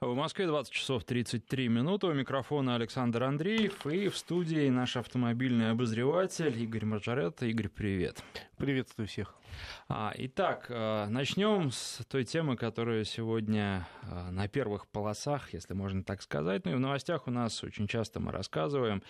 В Москве 20 часов 33 минуты. У микрофона Александр Андреев. И в студии наш автомобильный обозреватель Игорь Маржарет. Игорь, привет. Приветствую всех. А, итак, э, начнем с той темы, которая сегодня э, на первых полосах, если можно так сказать. Ну и в новостях у нас очень часто мы рассказываем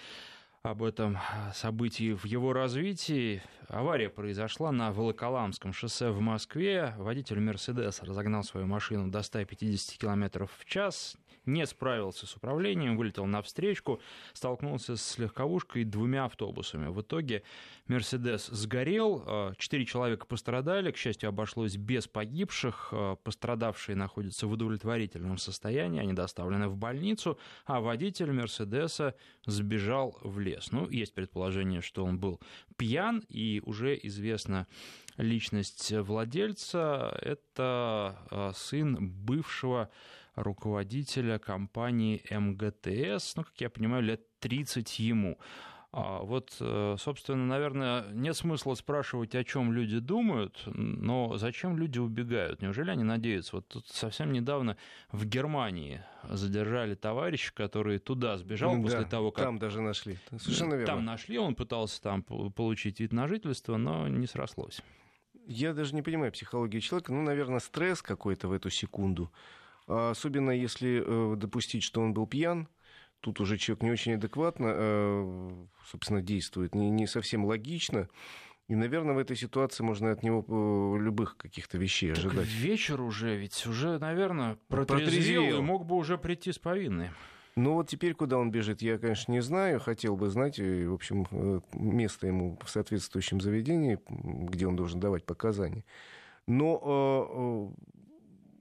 об этом событии в его развитии. Авария произошла на Волоколамском шоссе в Москве. Водитель «Мерседеса» разогнал свою машину до 150 км в час, не справился с управлением, вылетел на встречку, столкнулся с легковушкой и двумя автобусами. В итоге «Мерседес» сгорел, четыре человека пострадали, к счастью, обошлось без погибших. Пострадавшие находятся в удовлетворительном состоянии, они доставлены в больницу, а водитель «Мерседеса» сбежал в лес. Ну, есть предположение, что он был пьян, и уже известна личность владельца. Это а, сын бывшего руководителя компании МГТС, ну, как я понимаю, лет 30 ему. А вот, э, собственно, наверное, нет смысла спрашивать, о чем люди думают, но зачем люди убегают? Неужели они надеются? Вот тут совсем недавно в Германии задержали товарища, который туда сбежал да, после того, как... Там даже нашли. Совершенно верно. Там нашли, он пытался там получить вид на жительство, но не срослось. Я даже не понимаю психологию человека. Ну, наверное, стресс какой-то в эту секунду. А особенно если э, допустить, что он был пьян, тут уже человек не очень адекватно, э, собственно, действует, не, не совсем логично. И, наверное, в этой ситуации можно от него э, любых каких-то вещей так ожидать. вечер уже, ведь уже, наверное, протрезвел, протрезвел и мог бы уже прийти с повинной. Ну вот теперь куда он бежит, я, конечно, не знаю. Хотел бы знать, и, в общем, место ему в соответствующем заведении, где он должен давать показания. Но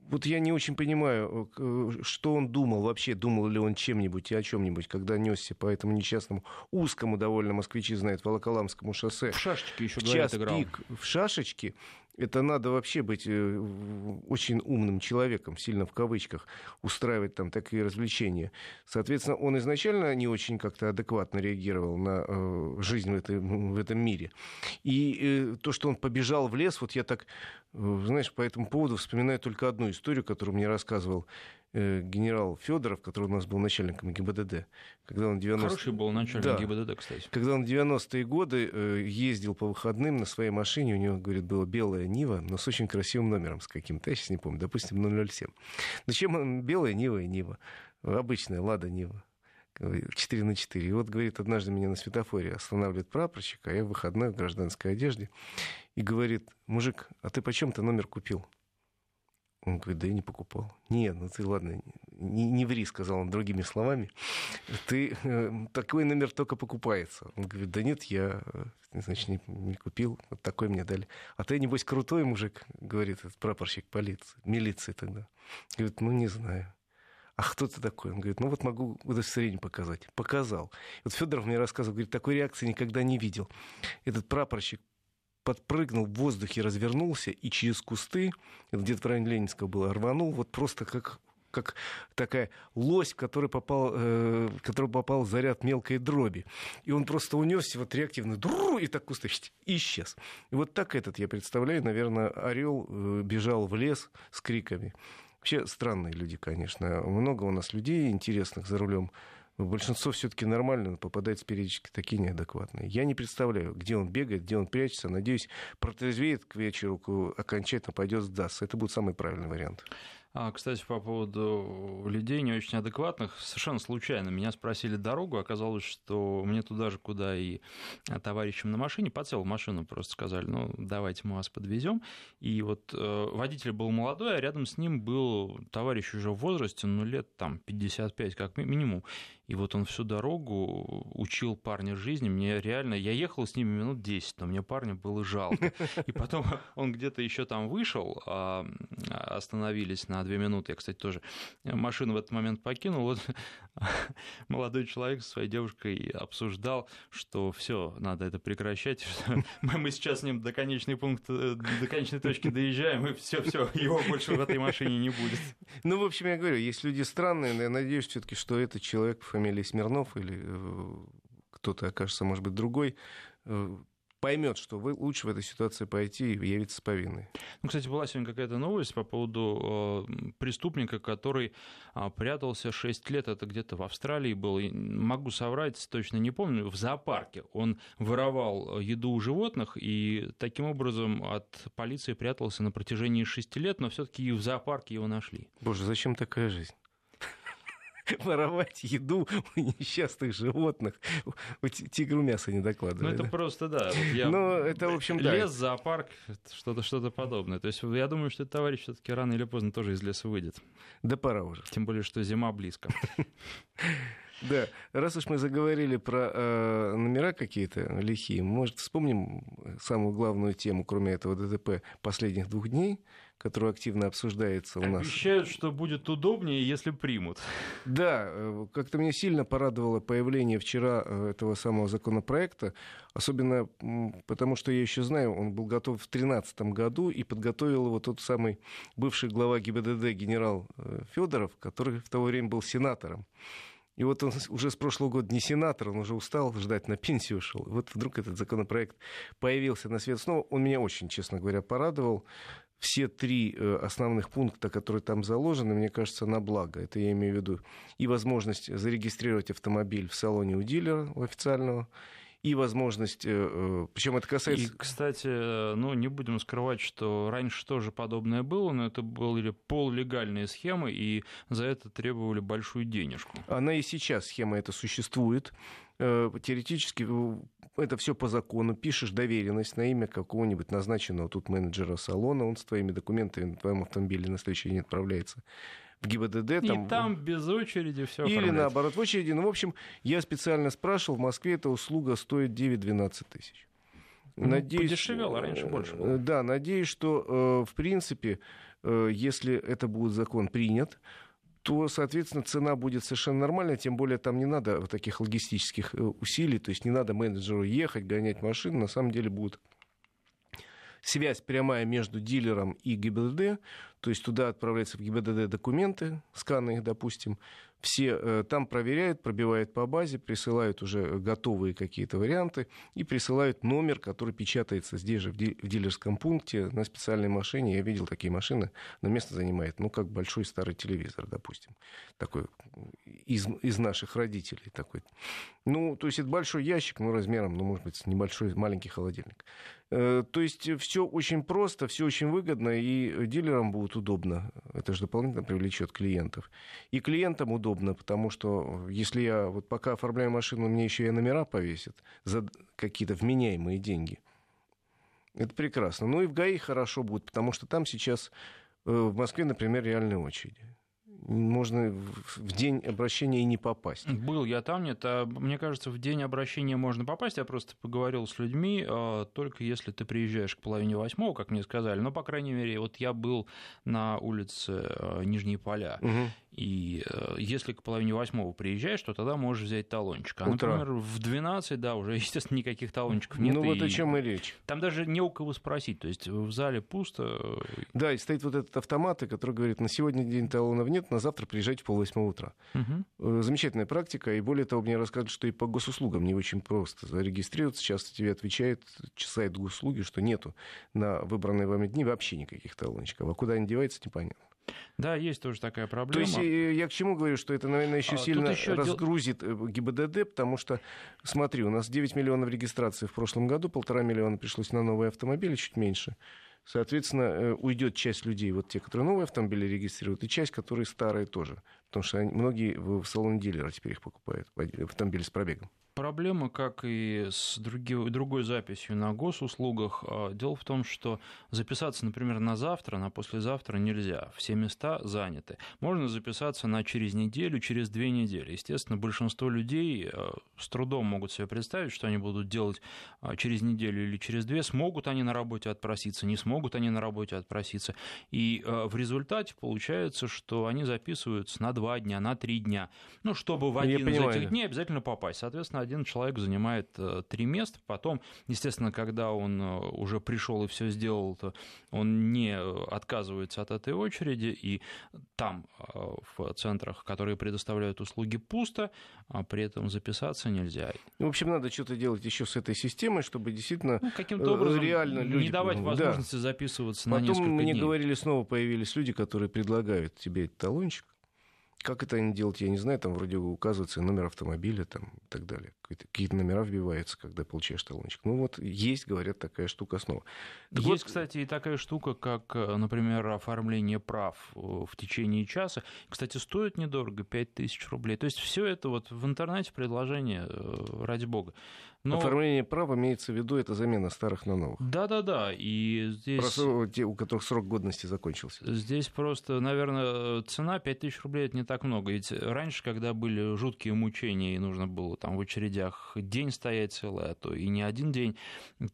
вот я не очень понимаю, э, что он думал вообще, думал ли он чем-нибудь и о чем-нибудь, когда несся по этому несчастному узкому довольно, москвичи знают, Волоколамскому шоссе. В шашечке еще, говорят, час играл. пик в шашечке это надо вообще быть э, очень умным человеком, сильно в кавычках, устраивать там такие развлечения. Соответственно, он изначально не очень как-то адекватно реагировал на э, жизнь в, этой, в этом мире. И э, то, что он побежал в лес, вот я так, знаешь, по этому поводу вспоминаю только одну историю, которую мне рассказывал Э, генерал Федоров, который у нас был начальником ГИБДД, когда он 90... Хороший был начальник да. ГИБДД, кстати. Когда он в 90-е годы э, ездил по выходным на своей машине, у него, говорит, была белая Нива, но с очень красивым номером, с каким-то, я сейчас не помню, допустим, 007. Зачем он белая Нива и Нива? Обычная Лада Нива. 4 на 4. И вот, говорит, однажды меня на светофоре останавливает прапорщик, а я в выходной в гражданской одежде, и говорит, мужик, а ты почем-то номер купил? Он говорит, да я не покупал. Нет, ну ты ладно, не, не ври, сказал он другими словами. Ты э, такой номер только покупается. Он говорит, да нет, я, э, значит, не, не купил, вот такой мне дали. А ты, небось, крутой мужик, говорит этот прапорщик полиции, милиции тогда. Говорит, ну не знаю. А кто ты такой? Он говорит, ну вот могу удостоверение показать. Показал. Вот Федоров мне рассказывал, говорит, такой реакции никогда не видел. Этот прапорщик подпрыгнул в воздухе, развернулся и через кусты, где-то в районе Ленинского было, рванул вот просто как как такая лось, в которой попал, э, который попал заряд мелкой дроби. И он просто унесся вот реактивно, и так кусты исчез. И вот так этот, я представляю, наверное, орел э, бежал в лес с криками. Вообще странные люди, конечно. Много у нас людей интересных за рулем большинство все-таки нормально попадается периодически такие неадекватные. Я не представляю, где он бегает, где он прячется. Надеюсь, протрезвеет к вечеру, окончательно пойдет сдастся. Это будет самый правильный вариант. А, кстати, по поводу людей не очень адекватных, совершенно случайно меня спросили дорогу, оказалось, что мне туда же, куда и товарищам на машине, подсел машину, просто сказали, ну, давайте мы вас подвезем. И вот э, водитель был молодой, а рядом с ним был товарищ уже в возрасте, ну, лет там 55 как минимум. И вот он всю дорогу учил парня жизни. Мне реально... Я ехал с ними минут 10, но мне парня было жалко. И потом он где-то еще там вышел, а, остановились на две минуты. Я, кстати, тоже машину в этот момент покинул. Вот молодой человек со своей девушкой обсуждал, что все, надо это прекращать. Мы сейчас с ним до конечной пункта, до конечной точки доезжаем, и все, все, его больше в этой машине не будет. Ну, в общем, я говорю, есть люди странные, но я надеюсь все-таки, что этот человек фамилии Смирнов или э, кто-то окажется, может быть, другой, э, поймет, что вы лучше в этой ситуации пойти и явиться с повинной. Ну, кстати, была сегодня какая-то новость по поводу э, преступника, который э, прятался 6 лет, это где-то в Австралии был, могу соврать, точно не помню, в зоопарке. Он воровал еду у животных и таким образом от полиции прятался на протяжении 6 лет, но все-таки и в зоопарке его нашли. Боже, зачем такая жизнь? воровать еду у несчастных животных. Тигру мясо не докладывали. Ну, это да? просто, да. Вот я... Ну, это, в общем, да. Лес, зоопарк, что-то что подобное. То есть я думаю, что этот товарищ все-таки рано или поздно тоже из леса выйдет. Да пора уже. Тем более, что зима близко. Да, раз уж мы заговорили про э, номера какие-то лихие, может, вспомним самую главную тему, кроме этого ДТП последних двух дней – который активно обсуждается у нас. Обещают, что будет удобнее, если примут. Да, э, как-то мне сильно порадовало появление вчера э, этого самого законопроекта, особенно потому, что я еще знаю, он был готов в 2013 году и подготовил его тот самый бывший глава ГИБДД генерал э, Федоров, который в то время был сенатором. И вот он уже с прошлого года не сенатор, он уже устал ждать, на пенсию ушел. Вот вдруг этот законопроект появился на свет снова. Он меня очень, честно говоря, порадовал все три э, основных пункта, которые там заложены, мне кажется, на благо. Это я имею в виду и возможность зарегистрировать автомобиль в салоне у дилера у официального, и возможность, э, э, причем это касается... И, кстати, ну, не будем скрывать, что раньше тоже подобное было, но это были полулегальные схемы, и за это требовали большую денежку. Она и сейчас, схема эта существует. Теоретически это все по закону. Пишешь доверенность на имя какого-нибудь назначенного тут менеджера салона, он с твоими документами на твоем автомобиле на следующий день отправляется в ГИБДД. Там... И там без очереди все Или наоборот, в очереди. Ну, в общем, я специально спрашивал, в Москве эта услуга стоит 9-12 тысяч. Ну, надеюсь, подешевело, раньше больше было. Э, да, надеюсь, что, э, в принципе, э, если это будет закон принят, то, соответственно, цена будет совершенно нормальная, тем более там не надо таких логистических э, усилий, то есть не надо менеджеру ехать, гонять машину, на самом деле будет связь прямая между дилером и ГИБДД, то есть туда отправляются в ГИБДД документы, сканы их, допустим, все э, там проверяют, пробивают по базе, присылают уже готовые какие-то варианты и присылают номер, который печатается здесь же, в дилерском пункте, на специальной машине. Я видел такие машины, но место занимает, ну, как большой старый телевизор, допустим, такой из, из наших родителей такой. Ну, то есть это большой ящик, ну, размером, ну, может быть, небольшой, маленький холодильник. Э, то есть все очень просто, все очень выгодно, и дилерам будет удобно. Это же дополнительно привлечет клиентов. И клиентам удобно, потому что если я вот пока оформляю машину, мне еще и номера повесят за какие-то вменяемые деньги. Это прекрасно. Ну и в ГАИ хорошо будет, потому что там сейчас э, в Москве, например, реальные очереди можно в день обращения и не попасть. Был я там, нет. А, мне кажется, в день обращения можно попасть. Я просто поговорил с людьми, а, только если ты приезжаешь к половине восьмого, как мне сказали. Но, по крайней мере, вот я был на улице а, Нижние Поля. Угу. И э, если к половине восьмого приезжаешь, то тогда можешь взять талончик. А, Утро. например, в 12, да, уже, естественно, никаких талончиков нет. Ну, вот о чем и речь. Там даже не у кого спросить. То есть в зале пусто. Да, и стоит вот этот автомат, который говорит, на сегодня день талонов нет, на завтра приезжайте в полвосьмого утра. Угу. Замечательная практика. И более того, мне рассказывают, что и по госуслугам не очень просто зарегистрироваться. Часто тебе отвечает сайт госуслуги, что нету на выбранные вами дни вообще никаких талончиков. А куда они деваются, непонятно. Да, есть тоже такая проблема. То есть э, я к чему говорю, что это, наверное, еще а, сильно еще разгрузит дел... Э, ГИБДД, потому что, смотри, у нас 9 миллионов регистраций в прошлом году, полтора миллиона пришлось на новые автомобили, чуть меньше. Соответственно, э, уйдет часть людей, вот те, которые новые автомобили регистрируют, и часть, которые старые тоже. Потому что они, многие в салоне дилера теперь их покупают, автомобили с пробегом проблема, как и с други, другой записью на госуслугах. А, дело в том, что записаться, например, на завтра, на послезавтра нельзя. Все места заняты. Можно записаться на через неделю, через две недели. Естественно, большинство людей а, с трудом могут себе представить, что они будут делать а, через неделю или через две. Смогут они на работе отпроситься, не смогут они на работе отпроситься. И в результате получается, что они записываются на два дня, на три дня. Ну, чтобы в один из этих дней обязательно попасть. Соответственно, один человек занимает э, три места. Потом, естественно, когда он э, уже пришел и все сделал, то он не отказывается от этой очереди, и там, в центрах, которые предоставляют услуги, пусто, а при этом записаться нельзя. Ну, в общем, надо что-то делать еще с этой системой, чтобы действительно ну, каким-то образом реально люди... не давать возможности да. Записываться Потом на несколько мне дней. говорили, снова появились люди, которые предлагают тебе этот талончик, как это они делают, я не знаю, там вроде указывается номер автомобиля там, и так далее. Какие-то номера вбиваются, когда получаешь талончик. Ну вот есть, говорят, такая штука снова. Так есть, вот... кстати, и такая штука, как, например, оформление прав э, в течение часа. Кстати, стоит недорого, 5000 рублей. То есть все это вот в интернете предложение, э, ради бога. Но... Оформление прав имеется в виду, это замена старых на новых. Да-да-да, и здесь... Просто те, у которых срок годности закончился. Здесь просто, наверное, цена 5000 рублей, это не так много. Ведь раньше, когда были жуткие мучения, и нужно было там в очередях день стоять целый, а то и не один день,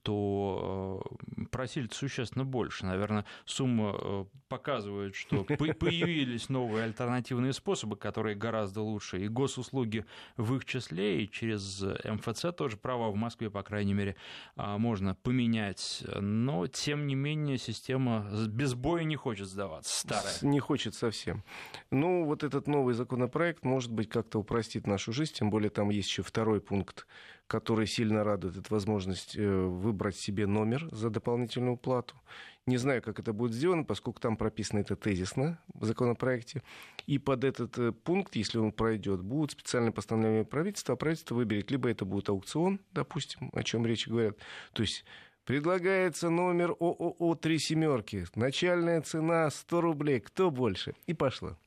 то э, просили существенно больше. Наверное, сумма э, показывает, что появились новые альтернативные способы, которые гораздо лучше. И госуслуги в их числе, и через МФЦ тоже права в Москве, по крайней мере, а, можно поменять. Но, тем не менее, система без боя не хочет сдаваться, старая. Не хочет совсем. Ну, вот этот новый законопроект, может быть, как-то упростит нашу жизнь, тем более там есть еще второй пункт, который сильно радует, это возможность э, выбрать себе номер за дополнительную плату. Не знаю, как это будет сделано, поскольку там прописано это тезисно в законопроекте. И под этот э, пункт, если он пройдет, будут специальные постановления правительства, а правительство выберет, либо это будет аукцион, допустим, о чем речь говорят, то есть Предлагается номер ООО «Три семерки». Начальная цена 100 рублей. Кто больше? И пошло.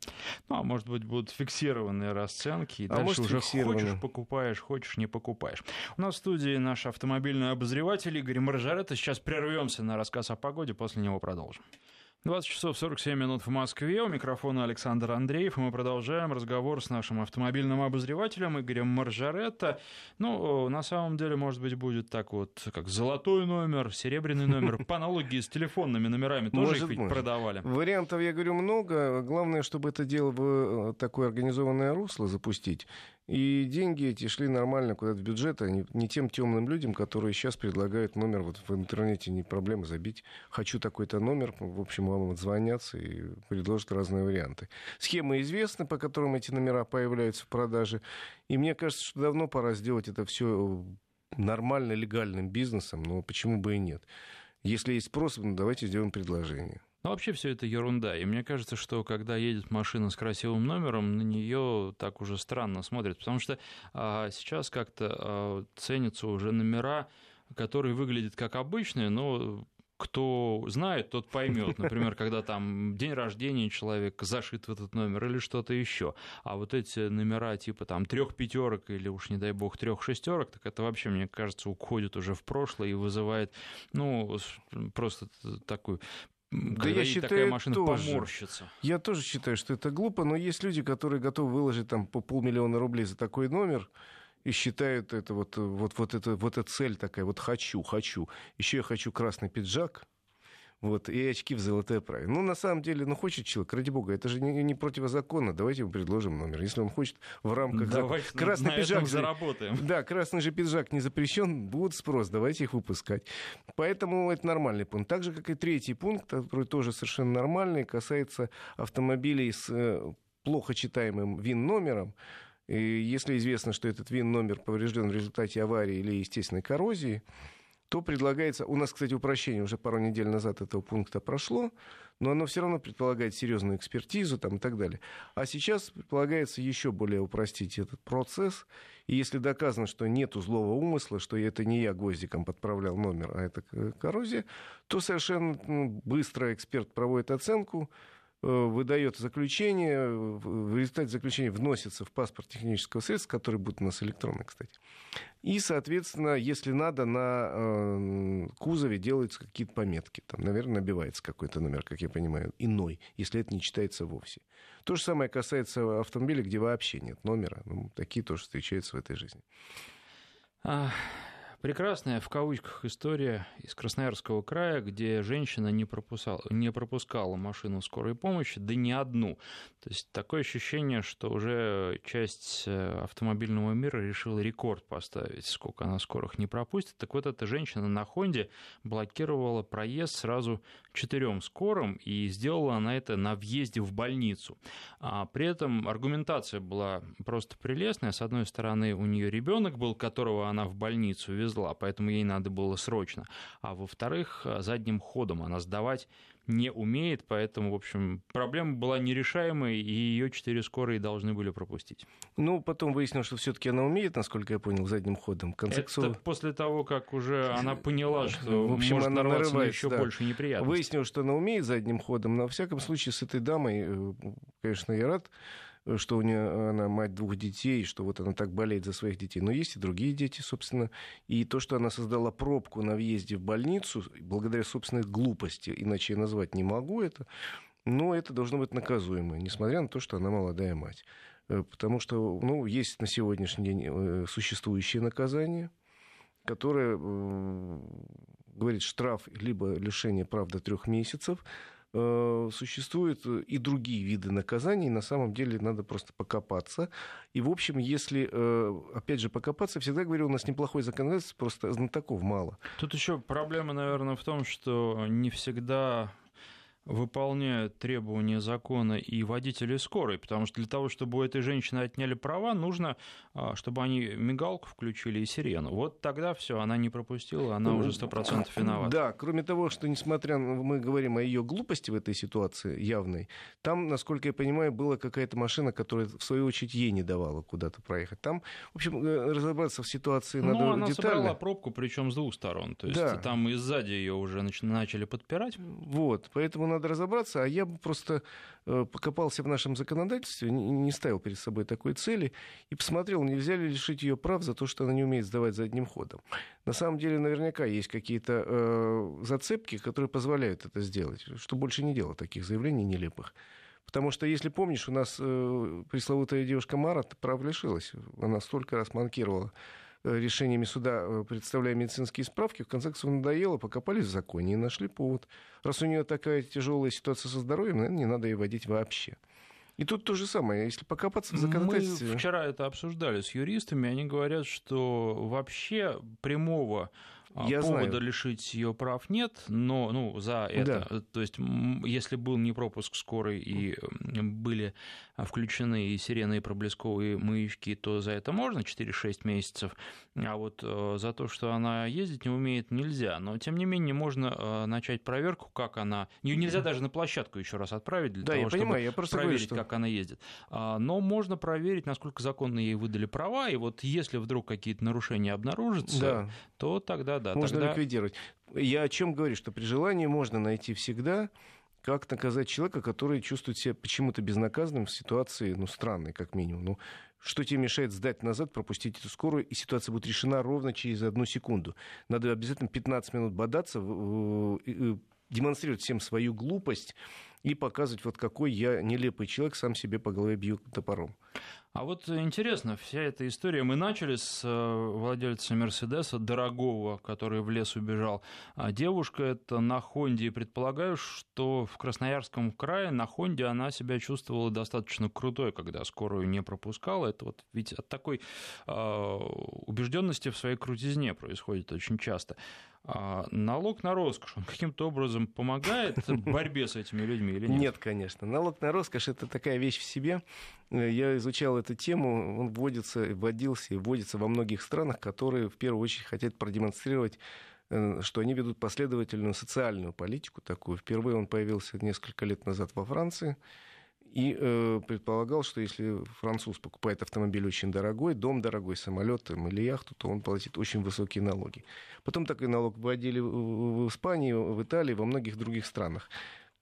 Ну, а может быть, будут фиксированные расценки. И а дальше уже хочешь покупаешь, хочешь не покупаешь. У нас в студии наш автомобильный обозреватель Игорь Маржарета. Сейчас прервемся на рассказ о погоде, после него продолжим. 20 часов 47 минут в Москве. У микрофона Александр Андреев. И мы продолжаем разговор с нашим автомобильным обозревателем Игорем Маржаретто. Ну, на самом деле, может быть, будет так вот, как золотой номер, серебряный номер. По аналогии с телефонными номерами тоже может, их ведь может. продавали. Вариантов, я говорю, много. Главное, чтобы это дело в э, такое организованное русло запустить. И деньги эти шли нормально куда-то в бюджет, а не, не тем темным людям, которые сейчас предлагают номер вот в интернете, не проблема забить. Хочу такой-то номер, в общем, вам отзвонятся и предложат разные варианты. Схемы известны, по которым эти номера появляются в продаже. И мне кажется, что давно пора сделать это все нормально, легальным бизнесом, но почему бы и нет. Если есть спрос, ну, давайте сделаем предложение. Но вообще все это ерунда. И мне кажется, что когда едет машина с красивым номером, на нее так уже странно смотрят. Потому что а, сейчас как-то а, ценятся уже номера, которые выглядят как обычные, но кто знает, тот поймет. Например, когда там день рождения человека зашит в этот номер или что-то еще. А вот эти номера типа там трех пятерок или уж не дай бог трех шестерок, так это вообще, мне кажется, уходит уже в прошлое и вызывает, ну, просто такую да я считаю, такая машина тоже. поморщится. Я тоже считаю, что это глупо, но есть люди, которые готовы выложить там по полмиллиона рублей за такой номер и считают это вот, вот, вот, это, вот эта цель такая, вот хочу, хочу. Еще я хочу красный пиджак, вот, и очки в золотой оправе. Ну, на самом деле, ну, хочет человек, ради бога, это же не, не противозаконно, давайте ему предложим номер. Если он хочет в рамках... Давайте красный на пиджак этом заработаем. Да, красный же пиджак не запрещен, будет спрос, давайте их выпускать. Поэтому это нормальный пункт. Так же, как и третий пункт, который тоже совершенно нормальный, касается автомобилей с э, плохо читаемым ВИН-номером. И если известно, что этот ВИН-номер поврежден в результате аварии или естественной коррозии, то предлагается... У нас, кстати, упрощение уже пару недель назад этого пункта прошло, но оно все равно предполагает серьезную экспертизу там, и так далее. А сейчас предполагается еще более упростить этот процесс. И если доказано, что нет злого умысла, что это не я гвоздиком подправлял номер, а это коррозия, то совершенно быстро эксперт проводит оценку, выдает заключение, в результате заключения вносится в паспорт технического средства, который будет у нас электронный, кстати. И, соответственно, если надо, на э, кузове делаются какие-то пометки. Там, наверное, набивается какой-то номер, как я понимаю, иной, если это не читается вовсе. То же самое касается автомобилей, где вообще нет номера. Ну, такие тоже встречаются в этой жизни. Прекрасная, в кавычках, история из Красноярского края, где женщина не пропускала, не пропускала машину скорой помощи, да не одну. То есть такое ощущение, что уже часть э, автомобильного мира решила рекорд поставить, сколько она скорых не пропустит. Так вот, эта женщина на Хонде блокировала проезд сразу четырем скорым, и сделала она это на въезде в больницу. А при этом аргументация была просто прелестная. С одной стороны, у нее ребенок был, которого она в больницу везла, поэтому ей надо было срочно. А во-вторых, задним ходом она сдавать не умеет, поэтому, в общем, проблема была нерешаемой, и ее четыре скорые должны были пропустить. Ну, потом выяснилось, что все-таки она умеет, насколько я понял, задним ходом. конце Это после того, как уже она поняла, что в общем, может она нарывается на еще да. больше неприятностей. Выяснилось, что она умеет задним ходом, но, во всяком случае, с этой дамой, э, конечно, я рад, что у нее она мать двух детей, что вот она так болеет за своих детей. Но есть и другие дети, собственно. И то, что она создала пробку на въезде в больницу, благодаря собственной глупости, иначе я назвать не могу это, но это должно быть наказуемо, несмотря на то, что она молодая мать. Э, потому что ну, есть на сегодняшний день э, существующее наказание, которое э, говорит штраф либо лишение прав до трех месяцев, Э, существуют и другие виды наказаний. На самом деле надо просто покопаться. И, в общем, если, э, опять же, покопаться, всегда говорю, у нас неплохой законодательство, просто знатоков мало. Тут еще проблема, наверное, в том, что не всегда выполняют требования закона и водители скорой, потому что для того, чтобы у этой женщины отняли права, нужно, а, чтобы они мигалку включили и сирену. Вот тогда все, она не пропустила, она уже сто процентов виновата. Да, кроме того, что несмотря на, мы говорим о ее глупости в этой ситуации явной, там, насколько я понимаю, была какая-то машина, которая в свою очередь ей не давала куда-то проехать. Там, в общем, э, разобраться в ситуации ну, надо она детально. собрала пробку, причем с двух сторон, то есть да. там и сзади ее уже начали подпирать. Вот, поэтому надо разобраться, а я бы просто э, покопался в нашем законодательстве, не ставил перед собой такой цели, и посмотрел, нельзя ли лишить ее прав за то, что она не умеет сдавать задним ходом. На самом деле, наверняка есть какие-то э, зацепки, которые позволяют это сделать, что больше не делать таких заявлений нелепых. Потому что, если помнишь, у нас э, пресловутая девушка Мара прав лишилась. Она столько раз манкировала решениями суда, э, представляя медицинские справки, в конце концов надоело, покопались в законе и нашли повод. Раз у нее такая тяжелая ситуация со здоровьем, наверное, не надо ее водить вообще. И тут то же самое, если покопаться в законодательстве... Мы вчера это обсуждали с юристами, они говорят, что вообще прямого а, Я повода знаю. лишить ее прав нет, но ну, за это, да. то есть если был не пропуск скорой и были включены и сирены, и проблесковые маячки, то за это можно 4-6 месяцев, а вот э, за то, что она ездить не умеет, нельзя. Но, тем не менее, можно э, начать проверку, как она... Ее нельзя даже на площадку еще раз отправить для да, того, я чтобы понимаю, я просто проверить, говорю, что... как она ездит. А, но можно проверить, насколько законно ей выдали права, и вот если вдруг какие-то нарушения обнаружатся, да. то тогда да. Можно тогда... ликвидировать. Я о чем говорю, что при желании можно найти всегда как наказать человека, который чувствует себя почему-то безнаказанным в ситуации, ну, странной, как минимум. Ну, что тебе мешает сдать назад, пропустить эту скорую, и ситуация будет решена ровно через одну секунду. Надо обязательно 15 минут бодаться, демонстрировать всем свою глупость и показывать, вот какой я нелепый человек, сам себе по голове бью топором. А вот интересно, вся эта история, мы начали с э, владельца Мерседеса, дорогого, который в лес убежал. А девушка это на Хонде, и предполагаю, что в Красноярском крае на Хонде она себя чувствовала достаточно крутой, когда скорую не пропускала. Это вот ведь от такой э, убежденности в своей крутизне происходит очень часто. А налог на роскошь, он каким-то образом помогает в борьбе с этими людьми или нет? Нет, конечно. Налог на роскошь – это такая вещь в себе. Я изучал эту тему, он вводится, вводился и вводится во многих странах, которые в первую очередь хотят продемонстрировать э, что они ведут последовательную социальную политику такую. Впервые он появился несколько лет назад во Франции – и э, предполагал, что если француз покупает автомобиль очень дорогой, дом дорогой, самолет или яхту, то он платит очень высокие налоги. Потом такой налог вводили в Испании, в Италии, во многих других странах.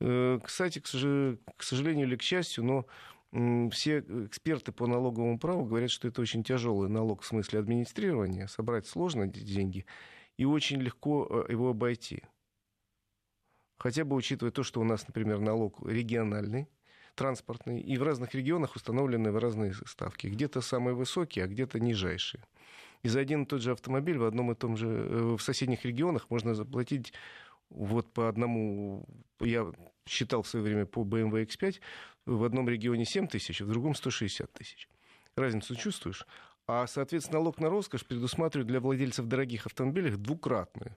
Э, кстати, к сожалению или к счастью, но все эксперты по налоговому праву говорят, что это очень тяжелый налог в смысле администрирования, собрать сложно деньги, и очень легко э, его обойти. Хотя бы учитывая то, что у нас, например, налог региональный, транспортный, и в разных регионах установлены в разные ставки. Где-то самые высокие, а где-то нижайшие. И за один и тот же автомобиль в одном и том же, э, в соседних регионах можно заплатить вот по одному, я считал в свое время по BMW X5, в одном регионе 7 тысяч, в другом 160 тысяч. Разницу чувствуешь? А, соответственно, налог на роскошь предусматривает для владельцев дорогих автомобилей двукратную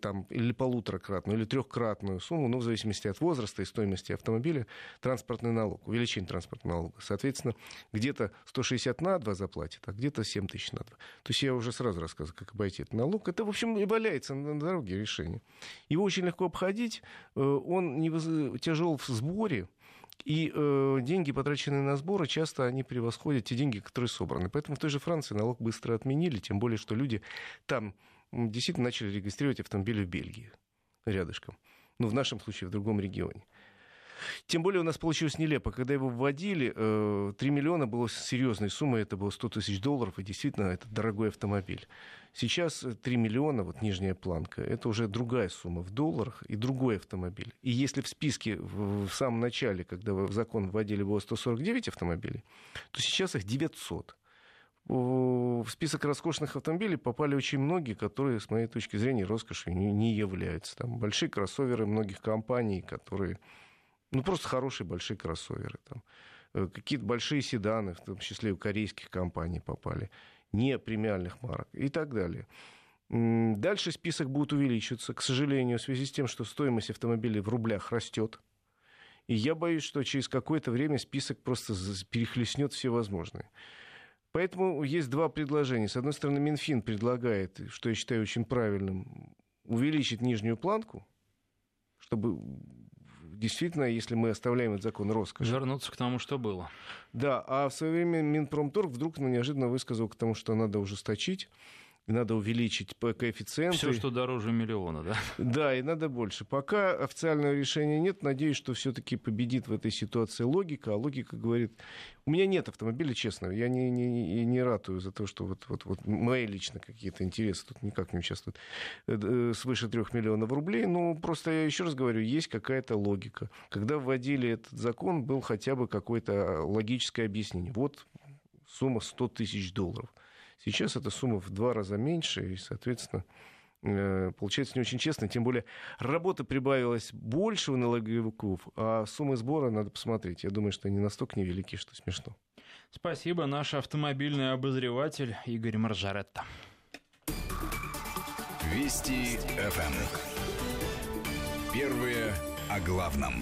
там, или полуторакратную, или трехкратную сумму, ну, в зависимости от возраста и стоимости автомобиля, транспортный налог, увеличение транспортного налога. Соответственно, где-то 160 на 2 заплатит, а где-то 7 тысяч на 2. То есть я уже сразу рассказываю, как обойти этот налог. Это, в общем, и валяется на дороге решение. Его очень легко обходить, э, он не воз... тяжел в сборе, и э, деньги, потраченные на сборы, часто они превосходят те деньги, которые собраны. Поэтому в той же Франции налог быстро отменили, тем более, что люди там действительно начали регистрировать автомобили в Бельгии рядышком. Ну, в нашем случае, в другом регионе. Тем более у нас получилось нелепо. Когда его вводили, 3 э, миллиона было серьезной суммой, это было 100 тысяч долларов, и действительно это дорогой автомобиль. Сейчас 3 миллиона, вот нижняя планка, это уже другая сумма в долларах и другой автомобиль. И если в списке в самом начале, когда в закон вводили было 149 автомобилей, то сейчас их 900 в список роскошных автомобилей попали очень многие, которые, с моей точки зрения, роскошью не являются. Там большие кроссоверы многих компаний, которые ну, просто хорошие большие кроссоверы. Там. Э, какие-то большие седаны, в том числе у корейских компаний попали, не премиальных марок и так далее. Дальше список будет увеличиваться, к сожалению, в связи с тем, что стоимость автомобилей в рублях растет. И я боюсь, что через какое-то время список просто перехлестнет все возможные. Поэтому есть два предложения. С одной стороны, Минфин предлагает, что я считаю очень правильным, увеличить нижнюю планку, чтобы действительно, если мы оставляем этот закон роскоши... Вернуться к тому, что было. Да, а в свое время Минпромторг вдруг неожиданно высказал к тому, что надо ужесточить и надо увеличить коэффициенты. Все, что дороже миллиона, да? Да, и надо больше. Пока официального решения нет, надеюсь, что все-таки победит в этой ситуации логика. А логика говорит, у меня нет автомобиля, честно, я не, не, не ратую за то, что вот, вот, вот мои лично какие-то интересы тут никак не участвуют э, э, свыше трех миллионов рублей. Ну, просто я еще раз говорю, есть какая-то логика. Когда вводили этот закон, был хотя бы какое-то логическое объяснение. Вот сумма 100 тысяч долларов. Сейчас эта сумма в два раза меньше, и, соответственно, э, получается не очень честно, тем более работа прибавилась больше у налоговиков, а суммы сбора надо посмотреть. Я думаю, что они настолько невелики, что смешно. Спасибо, наш автомобильный обозреватель Игорь Маржаретта. Вести ФМ. Первые о главном.